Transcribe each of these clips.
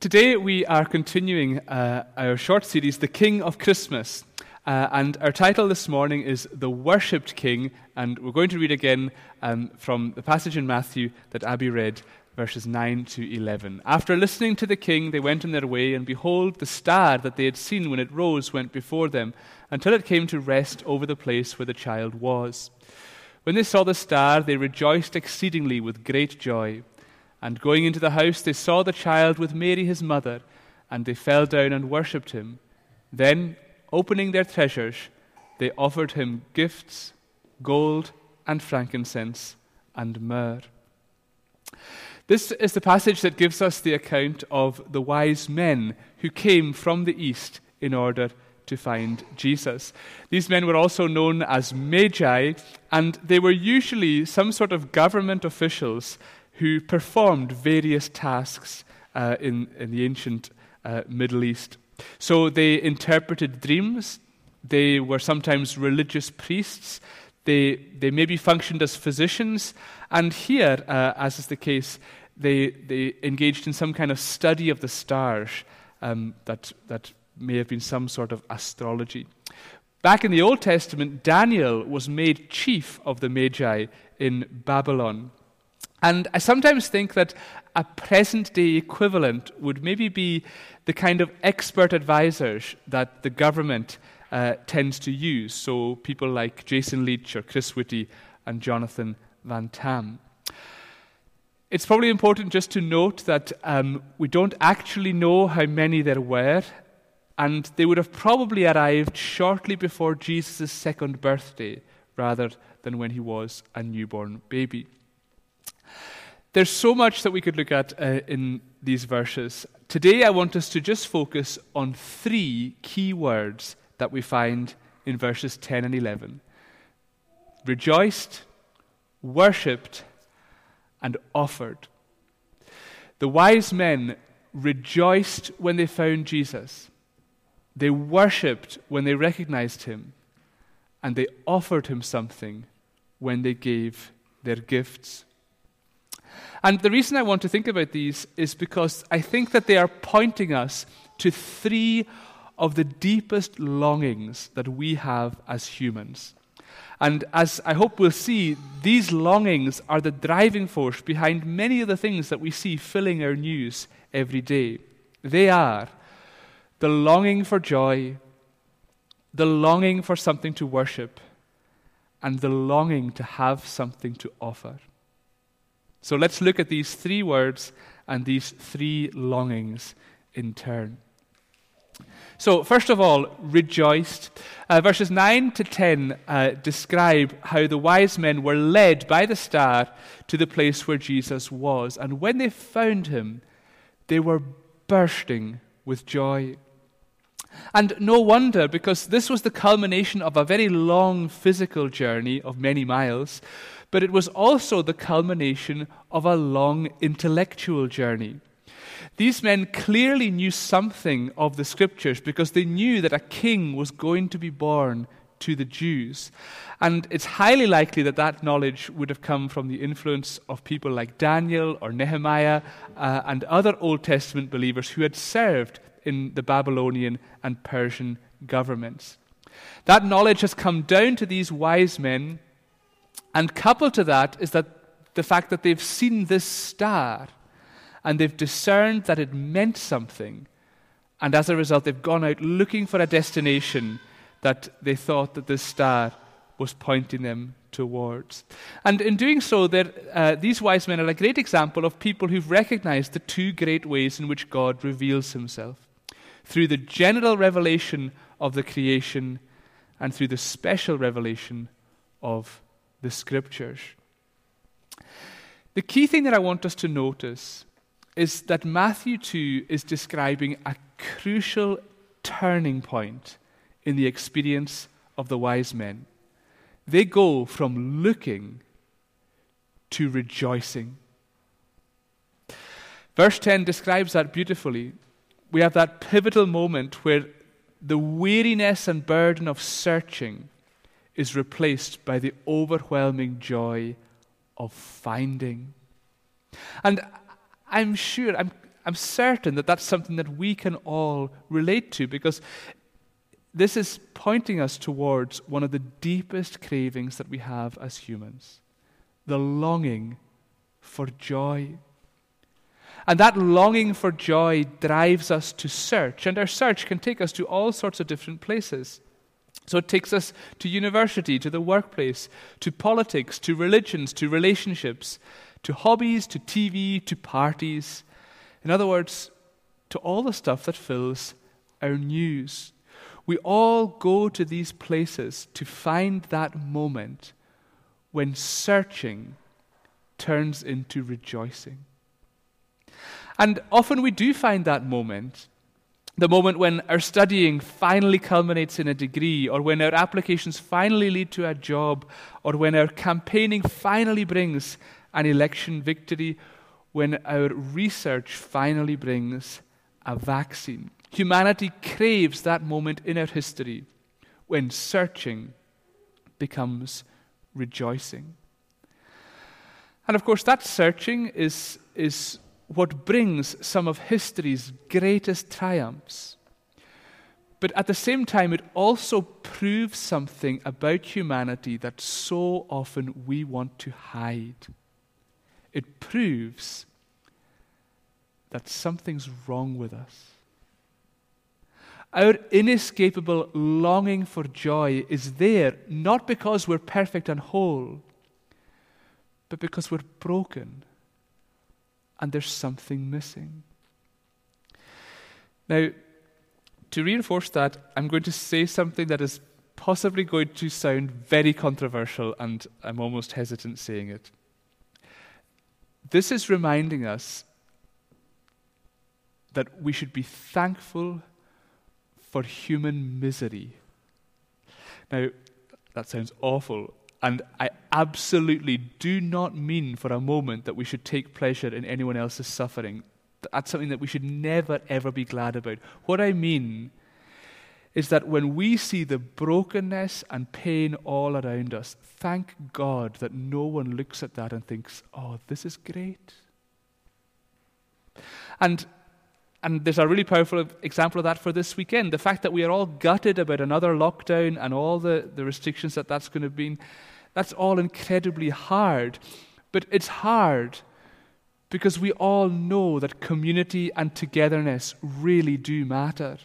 Today we are continuing uh, our short series, The King of Christmas. Uh, and our title this morning is The Worshipped King. And we're going to read again um, from the passage in Matthew that Abby read, verses 9 to 11. After listening to the king, they went on their way, and behold, the star that they had seen when it rose went before them, until it came to rest over the place where the child was. When they saw the star, they rejoiced exceedingly with great joy. And going into the house, they saw the child with Mary his mother, and they fell down and worshipped him. Then, opening their treasures, they offered him gifts gold and frankincense and myrrh. This is the passage that gives us the account of the wise men who came from the east in order to find Jesus. These men were also known as magi, and they were usually some sort of government officials who performed various tasks uh, in, in the ancient uh, Middle East. So they interpreted dreams, they were sometimes religious priests, they, they maybe functioned as physicians, and here, uh, as is the case, they, they engaged in some kind of study of the stars um, that, that may have been some sort of astrology. Back in the Old Testament, Daniel was made chief of the Magi in Babylon. And I sometimes think that a present day equivalent would maybe be the kind of expert advisors that the government uh, tends to use. So people like Jason Leitch or Chris Whitty and Jonathan Van Tam. It's probably important just to note that um, we don't actually know how many there were, and they would have probably arrived shortly before Jesus' second birthday rather than when he was a newborn baby. There's so much that we could look at uh, in these verses. Today, I want us to just focus on three key words that we find in verses 10 and 11 rejoiced, worshipped, and offered. The wise men rejoiced when they found Jesus, they worshipped when they recognized him, and they offered him something when they gave their gifts. And the reason I want to think about these is because I think that they are pointing us to three of the deepest longings that we have as humans. And as I hope we'll see, these longings are the driving force behind many of the things that we see filling our news every day. They are the longing for joy, the longing for something to worship, and the longing to have something to offer. So let's look at these three words and these three longings in turn. So, first of all, rejoiced. Uh, verses 9 to 10 uh, describe how the wise men were led by the star to the place where Jesus was. And when they found him, they were bursting with joy. And no wonder, because this was the culmination of a very long physical journey of many miles but it was also the culmination of a long intellectual journey. These men clearly knew something of the scriptures because they knew that a king was going to be born to the Jews. And it's highly likely that that knowledge would have come from the influence of people like Daniel or Nehemiah uh, and other Old Testament believers who had served in the Babylonian and Persian governments. That knowledge has come down to these wise men and coupled to that is that the fact that they've seen this star and they've discerned that it meant something. And as a result, they've gone out looking for a destination that they thought that this star was pointing them towards. And in doing so, uh, these wise men are a great example of people who've recognized the two great ways in which God reveals himself through the general revelation of the creation and through the special revelation of the scriptures. The key thing that I want us to notice is that Matthew 2 is describing a crucial turning point in the experience of the wise men. They go from looking to rejoicing. Verse 10 describes that beautifully. We have that pivotal moment where the weariness and burden of searching is replaced by the overwhelming joy of finding. And I'm sure, I'm, I'm certain that that's something that we can all relate to because this is pointing us towards one of the deepest cravings that we have as humans the longing for joy. And that longing for joy drives us to search, and our search can take us to all sorts of different places. So it takes us to university, to the workplace, to politics, to religions, to relationships, to hobbies, to TV, to parties. In other words, to all the stuff that fills our news. We all go to these places to find that moment when searching turns into rejoicing. And often we do find that moment the moment when our studying finally culminates in a degree, or when our applications finally lead to a job, or when our campaigning finally brings an election victory, when our research finally brings a vaccine. Humanity craves that moment in our history when searching becomes rejoicing. And of course, that searching is, is what brings some of history's greatest triumphs. But at the same time, it also proves something about humanity that so often we want to hide. It proves that something's wrong with us. Our inescapable longing for joy is there not because we're perfect and whole, but because we're broken and there's something missing. Now, to reinforce that, I'm going to say something that is possibly going to sound very controversial, and I'm almost hesitant saying it. This is reminding us that we should be thankful for human misery. Now, that sounds awful, and I absolutely do not mean for a moment that we should take pleasure in anyone else's suffering. That's something that we should never, ever be glad about. What I mean is that when we see the brokenness and pain all around us, thank God that no one looks at that and thinks, oh, this is great. And and there's a really powerful example of that for this weekend. The fact that we are all gutted about another lockdown and all the, the restrictions that that's going to be, that's all incredibly hard. But it's hard because we all know that community and togetherness really do matter.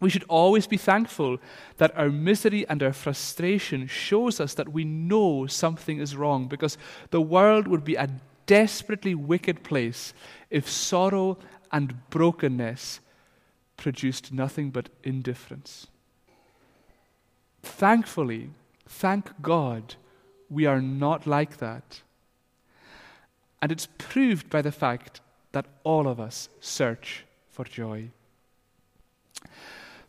We should always be thankful that our misery and our frustration shows us that we know something is wrong because the world would be a desperately wicked place if sorrow and brokenness produced nothing but indifference. Thankfully, thank God, we are not like that. And it's proved by the fact that all of us search for joy.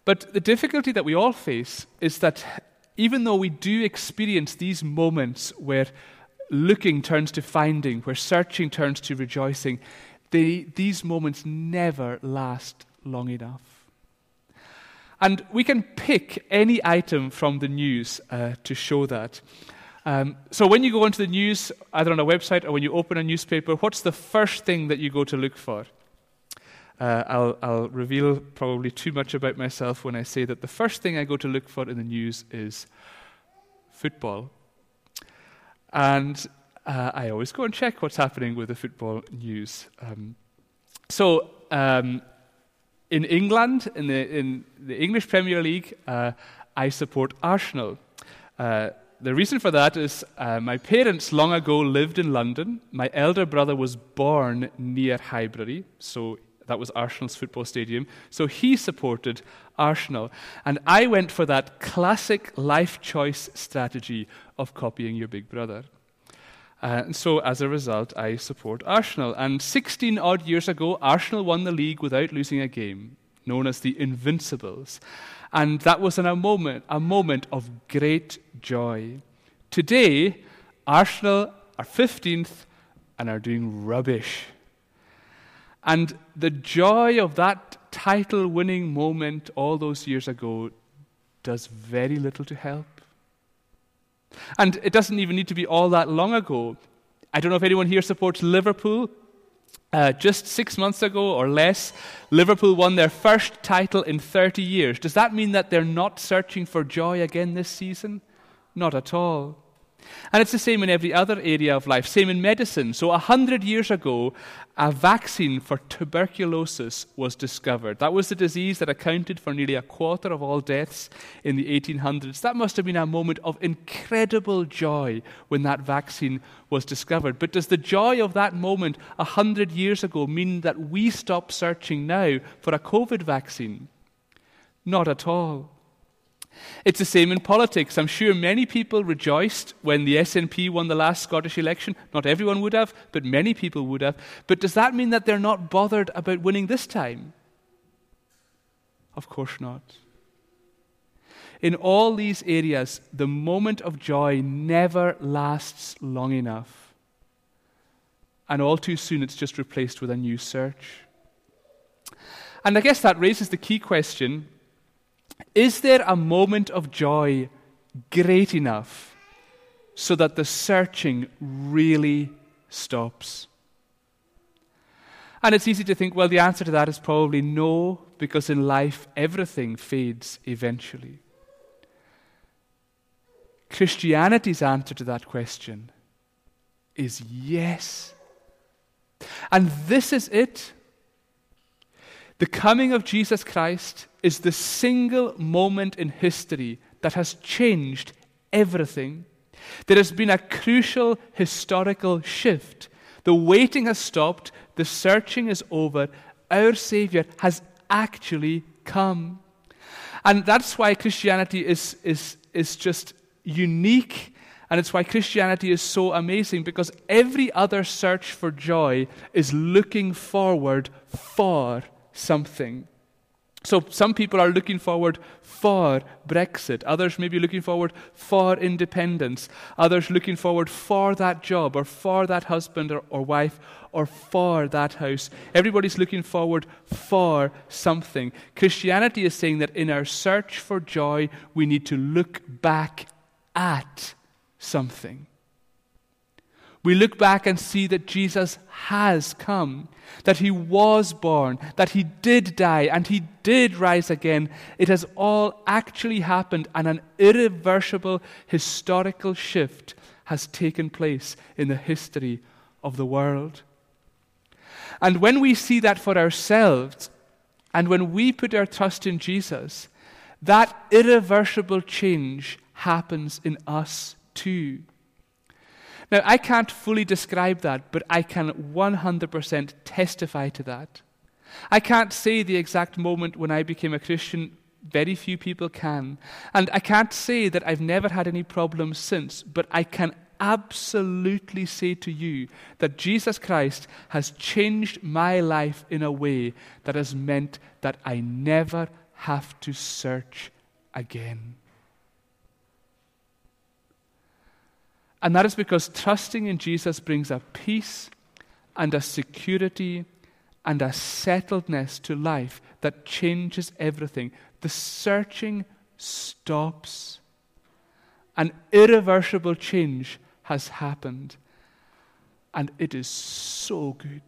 But the difficulty that we all face is that even though we do experience these moments where looking turns to finding, where searching turns to rejoicing, they, these moments never last long enough. And we can pick any item from the news uh, to show that. Um, so when you go onto the news, either on a website or when you open a newspaper, what's the first thing that you go to look for? Uh, I'll, I'll reveal probably too much about myself when I say that the first thing I go to look for in the news is football. And uh, I always go and check what's happening with the football news. Um, so, um, in England, in the, in the English Premier League, uh, I support Arsenal. Uh, the reason for that is uh, my parents long ago lived in London. My elder brother was born near Highbury, so that was Arsenal's football stadium. So he supported Arsenal. And I went for that classic life choice strategy of copying your big brother. Uh, and so, as a result, I support Arsenal. And 16 odd years ago, Arsenal won the league without losing a game, known as the Invincibles. And that was in a moment, a moment of great joy. Today, Arsenal are 15th and are doing rubbish. And the joy of that title winning moment all those years ago does very little to help. And it doesn't even need to be all that long ago. I don't know if anyone here supports Liverpool. Uh, just six months ago or less, Liverpool won their first title in 30 years. Does that mean that they're not searching for joy again this season? Not at all. And it's the same in every other area of life, same in medicine. So, a hundred years ago, a vaccine for tuberculosis was discovered. That was the disease that accounted for nearly a quarter of all deaths in the 1800s. That must have been a moment of incredible joy when that vaccine was discovered. But does the joy of that moment a hundred years ago mean that we stop searching now for a COVID vaccine? Not at all. It's the same in politics. I'm sure many people rejoiced when the SNP won the last Scottish election. Not everyone would have, but many people would have. But does that mean that they're not bothered about winning this time? Of course not. In all these areas, the moment of joy never lasts long enough. And all too soon, it's just replaced with a new search. And I guess that raises the key question is there a moment of joy great enough so that the searching really stops? And it's easy to think, well, the answer to that is probably no, because in life everything fades eventually. Christianity's answer to that question is yes. And this is it. The coming of Jesus Christ is the single moment in history that has changed everything. There has been a crucial historical shift. The waiting has stopped, the searching is over. Our Savior has actually come. And that's why Christianity is, is, is just unique. And it's why Christianity is so amazing because every other search for joy is looking forward for something. So some people are looking forward for Brexit. Others may be looking forward for independence. Others looking forward for that job or for that husband or, or wife or for that house. Everybody's looking forward for something. Christianity is saying that in our search for joy, we need to look back at something we look back and see that Jesus has come, that he was born, that he did die, and he did rise again. It has all actually happened, and an irreversible historical shift has taken place in the history of the world. And when we see that for ourselves, and when we put our trust in Jesus, that irreversible change happens in us too. Now, I can't fully describe that, but I can 100% testify to that. I can't say the exact moment when I became a Christian. Very few people can. And I can't say that I've never had any problems since, but I can absolutely say to you that Jesus Christ has changed my life in a way that has meant that I never have to search again. And that is because trusting in Jesus brings a peace and a security and a settledness to life that changes everything. The searching stops. An irreversible change has happened. And it is so good.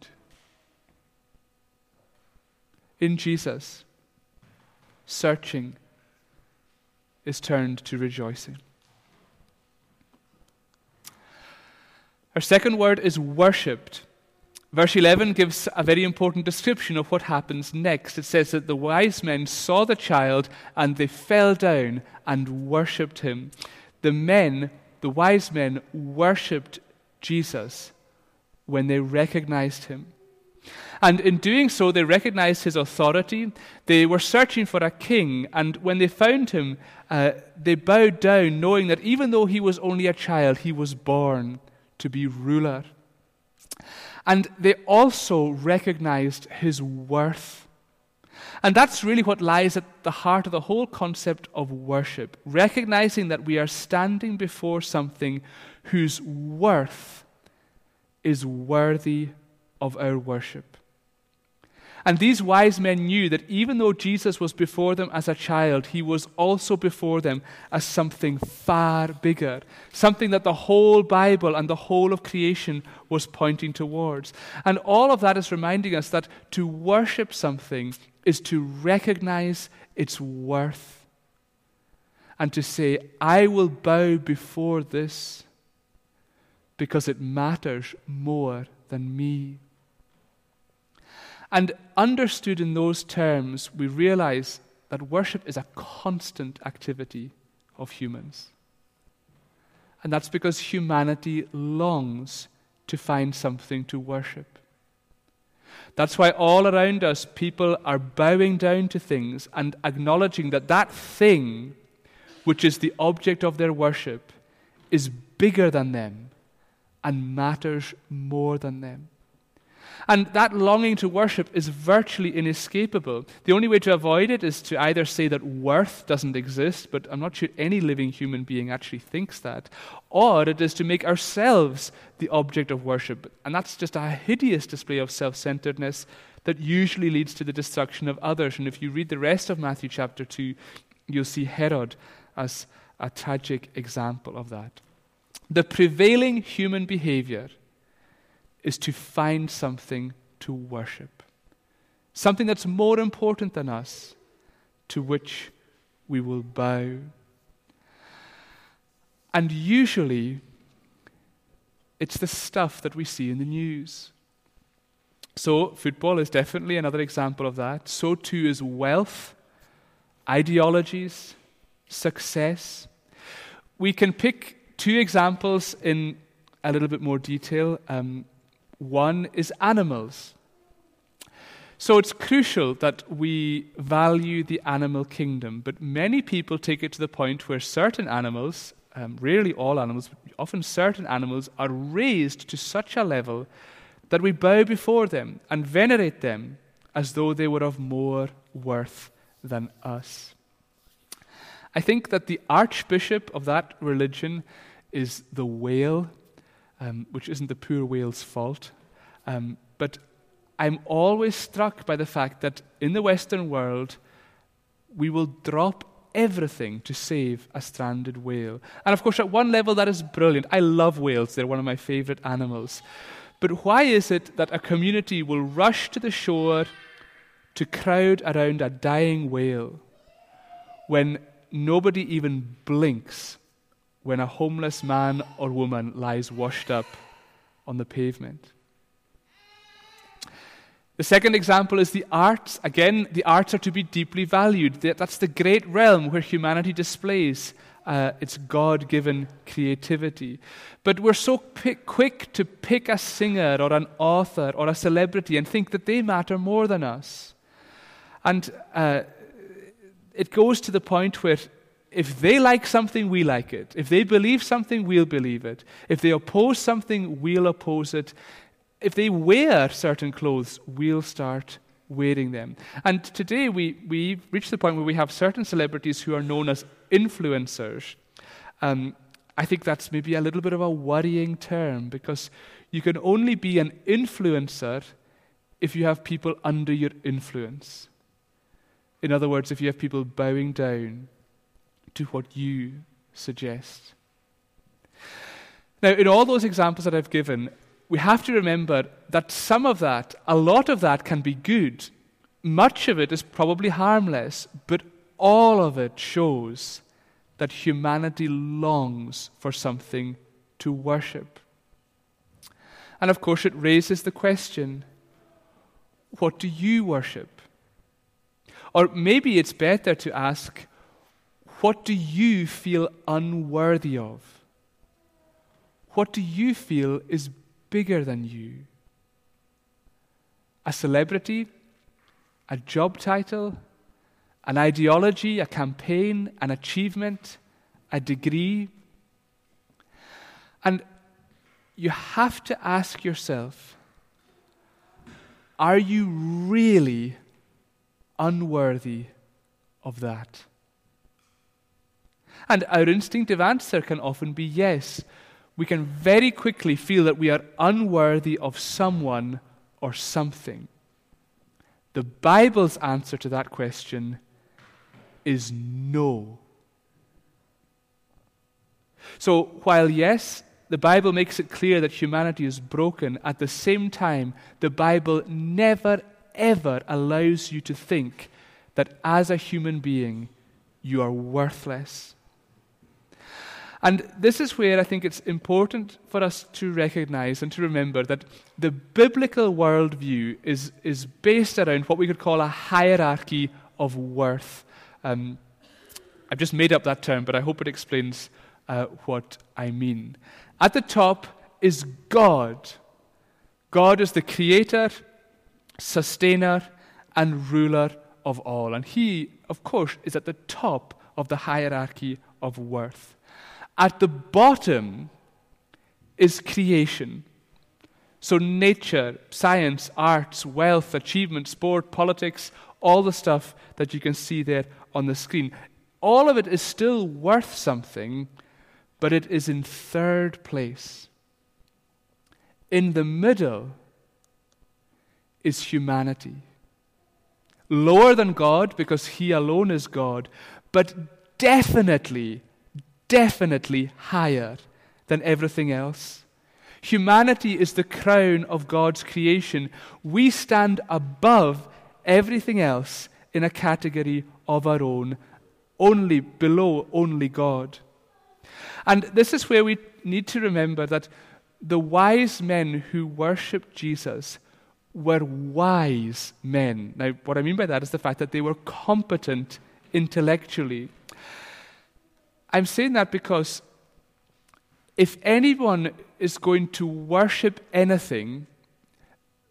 In Jesus, searching is turned to rejoicing. Our second word is worshipped. Verse 11 gives a very important description of what happens next. It says that the wise men saw the child and they fell down and worshipped him. The men, the wise men, worshipped Jesus when they recognized him. And in doing so, they recognized his authority. They were searching for a king, and when they found him, uh, they bowed down, knowing that even though he was only a child, he was born to be ruler. And they also recognized his worth. And that's really what lies at the heart of the whole concept of worship recognizing that we are standing before something whose worth is worthy of our worship. And these wise men knew that even though Jesus was before them as a child, he was also before them as something far bigger, something that the whole Bible and the whole of creation was pointing towards. And all of that is reminding us that to worship something is to recognize its worth and to say, I will bow before this because it matters more than me. And understood in those terms, we realize that worship is a constant activity of humans. And that's because humanity longs to find something to worship. That's why all around us people are bowing down to things and acknowledging that that thing, which is the object of their worship, is bigger than them and matters more than them. And that longing to worship is virtually inescapable. The only way to avoid it is to either say that worth doesn't exist, but I'm not sure any living human being actually thinks that, or it is to make ourselves the object of worship. And that's just a hideous display of self centeredness that usually leads to the destruction of others. And if you read the rest of Matthew chapter 2, you'll see Herod as a tragic example of that. The prevailing human behavior is to find something to worship, something that's more important than us, to which we will bow. And usually, it's the stuff that we see in the news. So, football is definitely another example of that. So, too, is wealth, ideologies, success. We can pick two examples in a little bit more detail. Um, one is animals. So it's crucial that we value the animal kingdom, but many people take it to the point where certain animals, um, rarely all animals, but often certain animals, are raised to such a level that we bow before them and venerate them as though they were of more worth than us. I think that the archbishop of that religion is the whale um, which isn't the poor whale's fault. Um, but I'm always struck by the fact that in the Western world, we will drop everything to save a stranded whale. And of course, at one level, that is brilliant. I love whales, they're one of my favorite animals. But why is it that a community will rush to the shore to crowd around a dying whale when nobody even blinks when a homeless man or woman lies washed up on the pavement. The second example is the arts. Again, the arts are to be deeply valued. That's the great realm where humanity displays uh, its God given creativity. But we're so pick, quick to pick a singer or an author or a celebrity and think that they matter more than us. And uh, it goes to the point where if they like something, we like it. If they believe something, we'll believe it. If they oppose something, we'll oppose it. If they wear certain clothes, we'll start wearing them. And today we, we've reached the point where we have certain celebrities who are known as influencers. Um, I think that's maybe a little bit of a worrying term because you can only be an influencer if you have people under your influence. In other words, if you have people bowing down to what you suggest. Now, in all those examples that I've given, we have to remember that some of that, a lot of that, can be good. Much of it is probably harmless, but all of it shows that humanity longs for something to worship. And of course, it raises the question what do you worship? Or maybe it's better to ask what do you feel unworthy of? What do you feel is bigger than you? A celebrity? A job title? An ideology? A campaign? An achievement? A degree? And you have to ask yourself are you really unworthy of that? And our instinctive answer can often be yes. We can very quickly feel that we are unworthy of someone or something. The Bible's answer to that question is no. So, while yes, the Bible makes it clear that humanity is broken, at the same time, the Bible never, ever allows you to think that as a human being, you are worthless. And this is where I think it's important for us to recognize and to remember that the biblical worldview is, is based around what we could call a hierarchy of worth. Um, I've just made up that term, but I hope it explains uh, what I mean. At the top is God. God is the creator, sustainer, and ruler of all. And He, of course, is at the top of the hierarchy of worth. At the bottom is creation. So, nature, science, arts, wealth, achievement, sport, politics, all the stuff that you can see there on the screen. All of it is still worth something, but it is in third place. In the middle is humanity. Lower than God because He alone is God, but definitely definitely higher than everything else. Humanity is the crown of God's creation. We stand above everything else in a category of our own, only below only God. And this is where we need to remember that the wise men who worshipped Jesus were wise men. Now, what I mean by that is the fact that they were competent intellectually. I'm saying that because if anyone is going to worship anything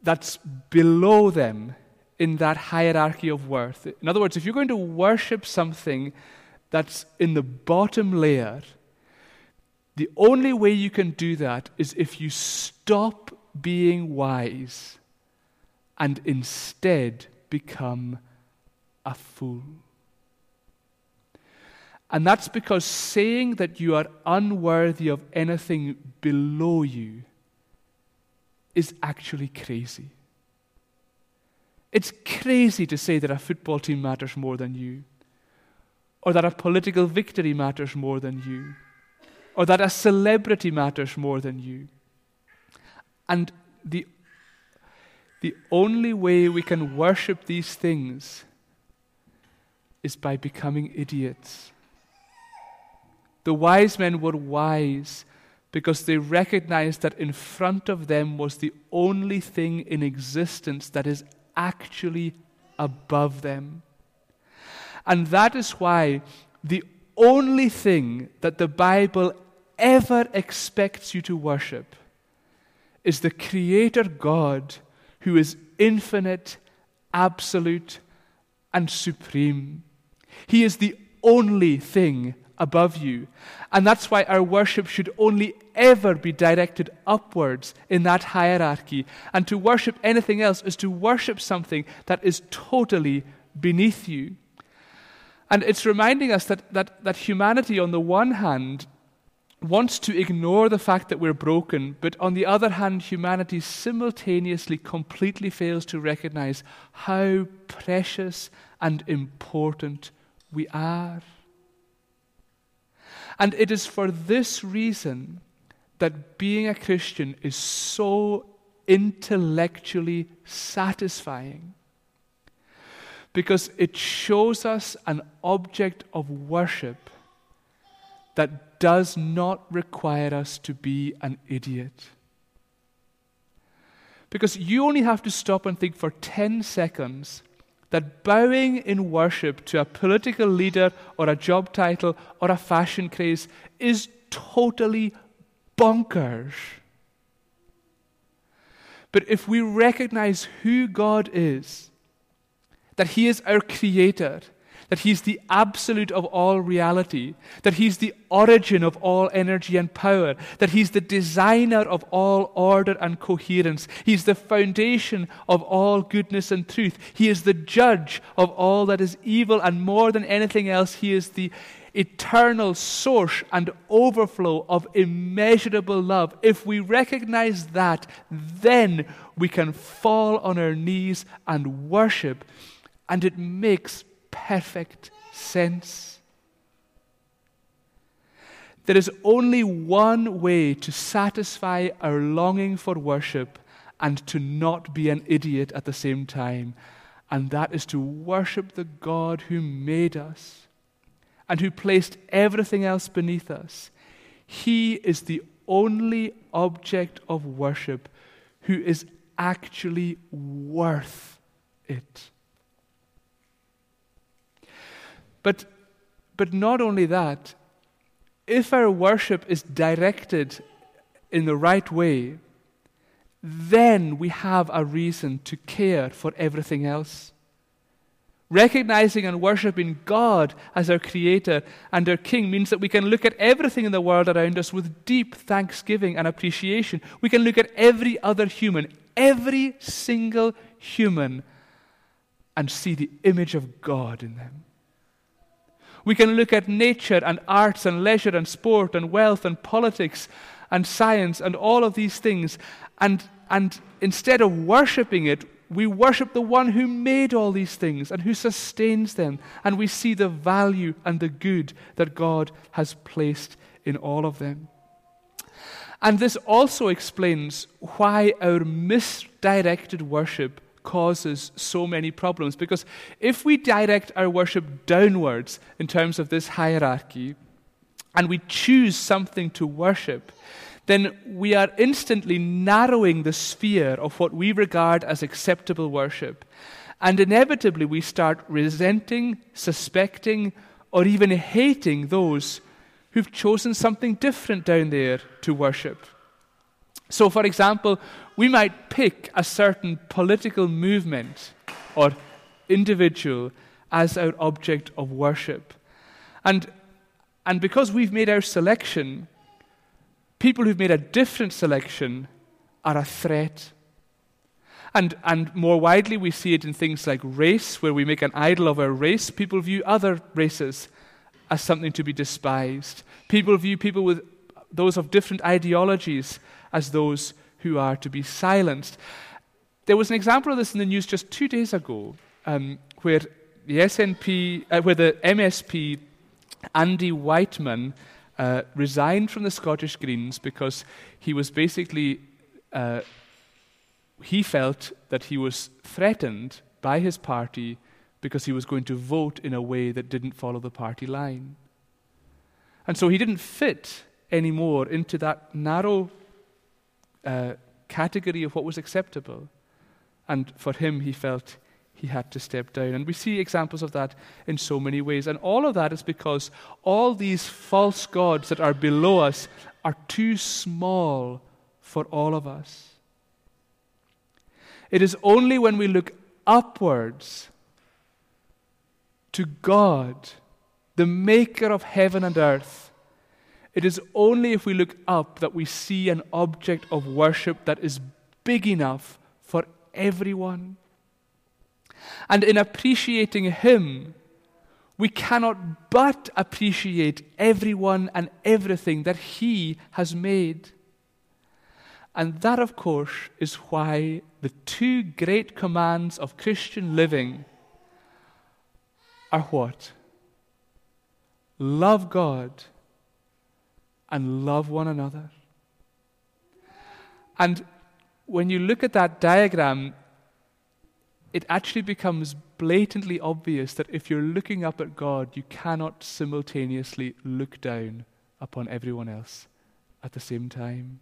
that's below them in that hierarchy of worth, in other words, if you're going to worship something that's in the bottom layer, the only way you can do that is if you stop being wise and instead become a fool. And that's because saying that you are unworthy of anything below you is actually crazy. It's crazy to say that a football team matters more than you, or that a political victory matters more than you, or that a celebrity matters more than you. And the, the only way we can worship these things is by becoming idiots the wise men were wise because they recognized that in front of them was the only thing in existence that is actually above them. And that is why the only thing that the Bible ever expects you to worship is the Creator God who is infinite, absolute, and supreme. He is the only thing above you. And that's why our worship should only ever be directed upwards in that hierarchy. And to worship anything else is to worship something that is totally beneath you. And it's reminding us that, that, that humanity, on the one hand, wants to ignore the fact that we're broken, but on the other hand, humanity simultaneously completely fails to recognize how precious and important we are. And it is for this reason that being a Christian is so intellectually satisfying. Because it shows us an object of worship that does not require us to be an idiot. Because you only have to stop and think for 10 seconds that bowing in worship to a political leader or a job title or a fashion craze is totally bonkers. But if we recognize who God is, that He is our Creator, that He's the absolute of all reality, that He's the origin of all energy and power, that He's the designer of all order and coherence, He's the foundation of all goodness and truth, He is the judge of all that is evil, and more than anything else, He is the eternal source and overflow of immeasurable love. If we recognize that, then we can fall on our knees and worship, and it makes perfect sense. There is only one way to satisfy our longing for worship and to not be an idiot at the same time, and that is to worship the God who made us and who placed everything else beneath us. He is the only object of worship who is actually worth it. But, but not only that, if our worship is directed in the right way, then we have a reason to care for everything else. Recognizing and worshiping God as our Creator and our King means that we can look at everything in the world around us with deep thanksgiving and appreciation. We can look at every other human, every single human, and see the image of God in them. We can look at nature and arts and leisure and sport and wealth and politics and science and all of these things, and, and instead of worshipping it, we worship the one who made all these things and who sustains them, and we see the value and the good that God has placed in all of them. And this also explains why our misdirected worship causes so many problems. Because if we direct our worship downwards in terms of this hierarchy, and we choose something to worship, then we are instantly narrowing the sphere of what we regard as acceptable worship. And inevitably, we start resenting, suspecting, or even hating those who've chosen something different down there to worship. So, for example, we might pick a certain political movement or individual as our object of worship. And, and because we've made our selection, people who've made a different selection are a threat. And, and more widely, we see it in things like race, where we make an idol of our race. People view other races as something to be despised. People view people with those of different ideologies as those who are to be silenced. There was an example of this in the news just two days ago, um, where the SNP, uh, where the MSP Andy Wightman uh, resigned from the Scottish Greens because he was basically, uh, he felt that he was threatened by his party because he was going to vote in a way that didn't follow the party line. And so he didn't fit anymore into that narrow uh, category of what was acceptable. And for him, he felt he had to step down. And we see examples of that in so many ways. And all of that is because all these false gods that are below us are too small for all of us. It is only when we look upwards to God, the maker of heaven and earth, it is only if we look up that we see an object of worship that is big enough for everyone. And in appreciating Him, we cannot but appreciate everyone and everything that He has made. And that, of course, is why the two great commands of Christian living are what? Love God and love one another. And when you look at that diagram, it actually becomes blatantly obvious that if you're looking up at God, you cannot simultaneously look down upon everyone else at the same time.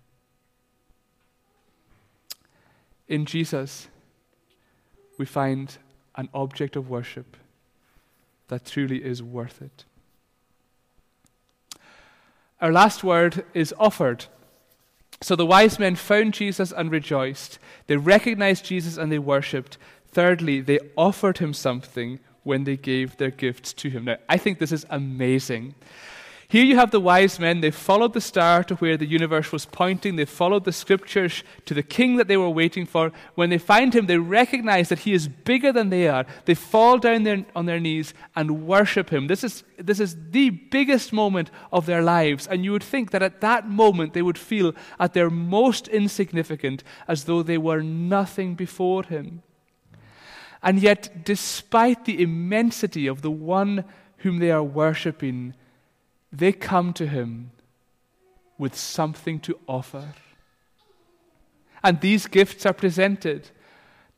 In Jesus, we find an object of worship that truly is worth it. Our last word is offered. So the wise men found Jesus and rejoiced. They recognized Jesus and they worshipped. Thirdly, they offered him something, when they gave their gifts to him. Now, I think this is amazing. Here you have the wise men. They followed the star to where the universe was pointing. They followed the scriptures to the king that they were waiting for. When they find him, they recognize that he is bigger than they are. They fall down there on their knees and worship him. This is, this is the biggest moment of their lives. And you would think that at that moment they would feel at their most insignificant, as though they were nothing before him. And yet, despite the immensity of the one whom they are worshipping, they come to him with something to offer. And these gifts are presented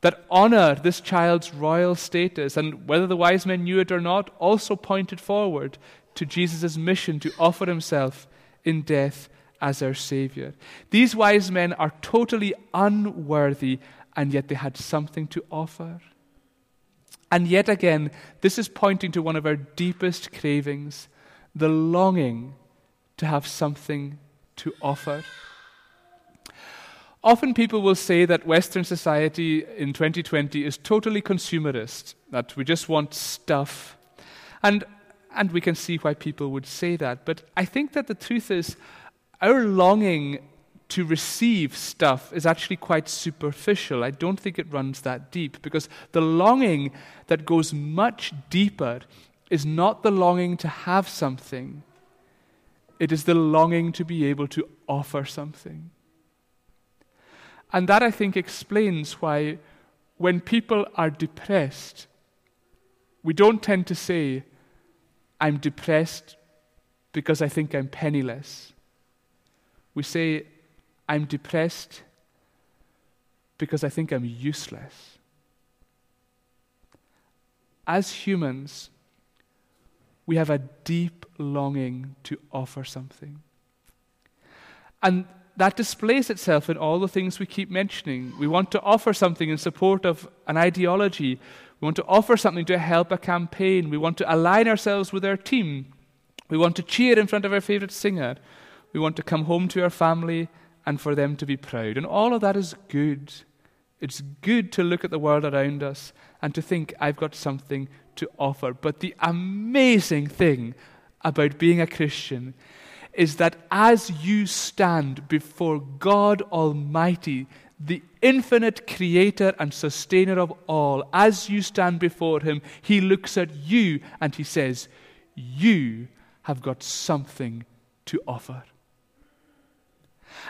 that honor this child's royal status, and whether the wise men knew it or not, also pointed forward to Jesus' mission to offer himself in death as our Savior. These wise men are totally unworthy, and yet they had something to offer. And yet again, this is pointing to one of our deepest cravings the longing to have something to offer. Often people will say that Western society in 2020 is totally consumerist, that we just want stuff. And, and we can see why people would say that. But I think that the truth is, our longing to receive stuff is actually quite superficial. I don't think it runs that deep because the longing that goes much deeper is not the longing to have something, it is the longing to be able to offer something. And that, I think, explains why when people are depressed, we don't tend to say, I'm depressed because I think I'm penniless. We say, I'm depressed because I think I'm useless. As humans, we have a deep longing to offer something. And that displays itself in all the things we keep mentioning. We want to offer something in support of an ideology. We want to offer something to help a campaign. We want to align ourselves with our team. We want to cheer in front of our favorite singer. We want to come home to our family and for them to be proud. And all of that is good. It's good to look at the world around us and to think, I've got something to offer. But the amazing thing about being a Christian is that as you stand before God Almighty, the infinite creator and sustainer of all, as you stand before Him, He looks at you and He says, You have got something to offer.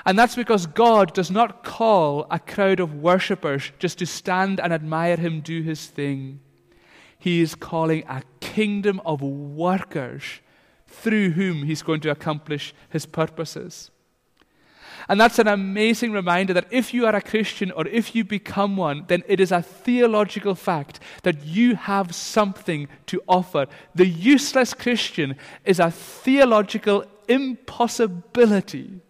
And that's because God does not call a crowd of worshippers just to stand and admire Him do His thing. He is calling a kingdom of workers through whom He's going to accomplish His purposes. And that's an amazing reminder that if you are a Christian or if you become one, then it is a theological fact that you have something to offer. The useless Christian is a theological impossibility.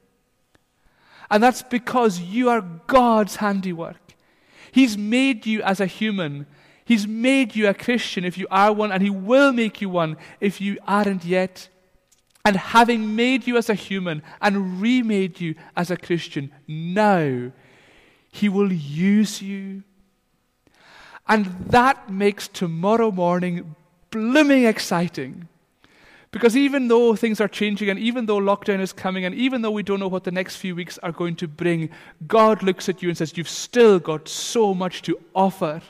And that's because you are God's handiwork. He's made you as a human He's made you a Christian if you are one, and He will make you one if you aren't yet. And having made you as a human and remade you as a Christian, now He will use you. And that makes tomorrow morning blooming exciting. Because even though things are changing, and even though lockdown is coming, and even though we don't know what the next few weeks are going to bring, God looks at you and says, You've still got so much to offer.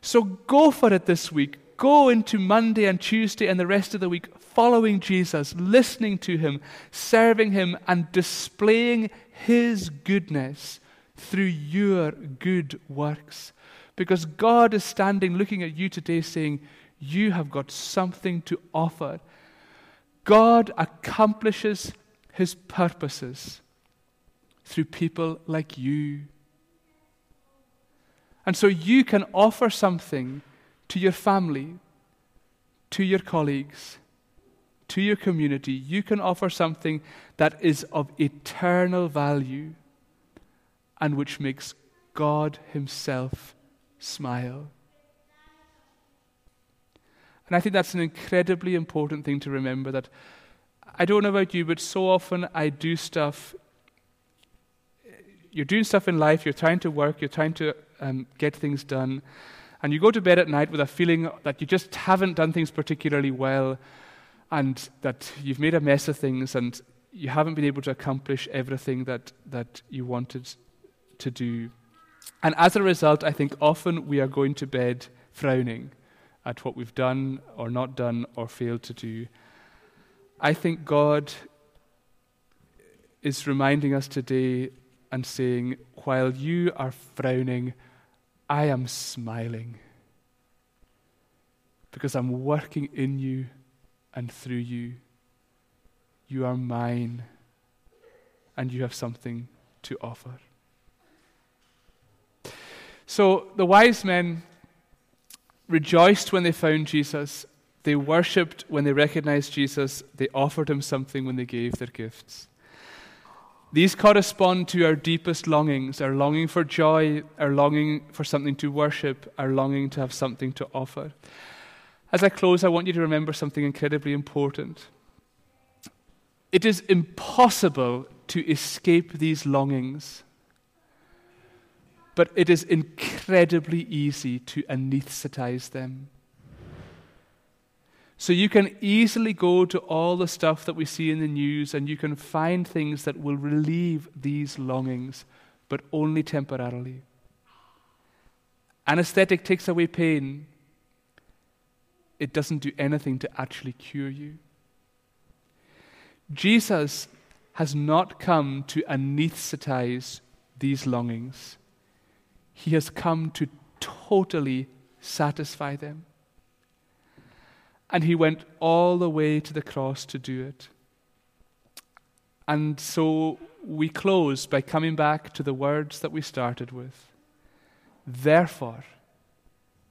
So go for it this week. Go into Monday and Tuesday and the rest of the week following Jesus, listening to him, serving him, and displaying his goodness through your good works. Because God is standing looking at you today saying, You have got something to offer. God accomplishes his purposes through people like you. And so you can offer something to your family, to your colleagues, to your community. You can offer something that is of eternal value and which makes God Himself smile. And I think that's an incredibly important thing to remember that I don't know about you, but so often I do stuff. You're doing stuff in life, you're trying to work, you're trying to um, get things done. and you go to bed at night with a feeling that you just haven't done things particularly well and that you've made a mess of things and you haven't been able to accomplish everything that, that you wanted to do. And as a result, I think often we are going to bed frowning at what we've done or not done or failed to do. I think God is reminding us today and saying, while you are frowning, I am smiling because I'm working in you and through you. You are mine and you have something to offer. So the wise men rejoiced when they found Jesus. They worshipped when they recognized Jesus. They offered him something when they gave their gifts. These correspond to our deepest longings our longing for joy, our longing for something to worship, our longing to have something to offer. As I close, I want you to remember something incredibly important. It is impossible to escape these longings, but it is incredibly easy to anesthetize them. So you can easily go to all the stuff that we see in the news and you can find things that will relieve these longings, but only temporarily. Anesthetic takes away pain, it doesn't do anything to actually cure you. Jesus has not come to anesthetize these longings, He has come to totally satisfy them. And he went all the way to the cross to do it. And so we close by coming back to the words that we started with. Therefore,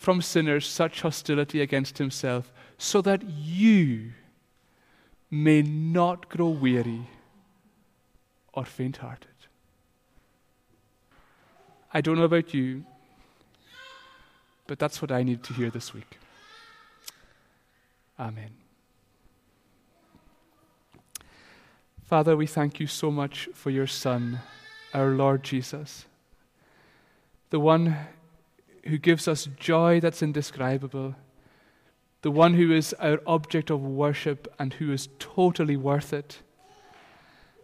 from sinners such hostility against himself, so that you may not grow weary or faint hearted. I don't know about you, but that's what I need to hear this week. Amen. Father, we thank you so much for your Son, our Lord Jesus, the one who gives us joy that's indescribable, the one who is our object of worship and who is totally worth it,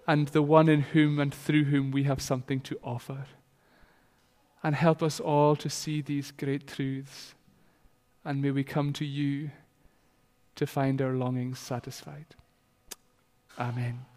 and the one in whom and through whom we have something to offer. And help us all to see these great truths, and may we come to you to find our longings satisfied. Amen.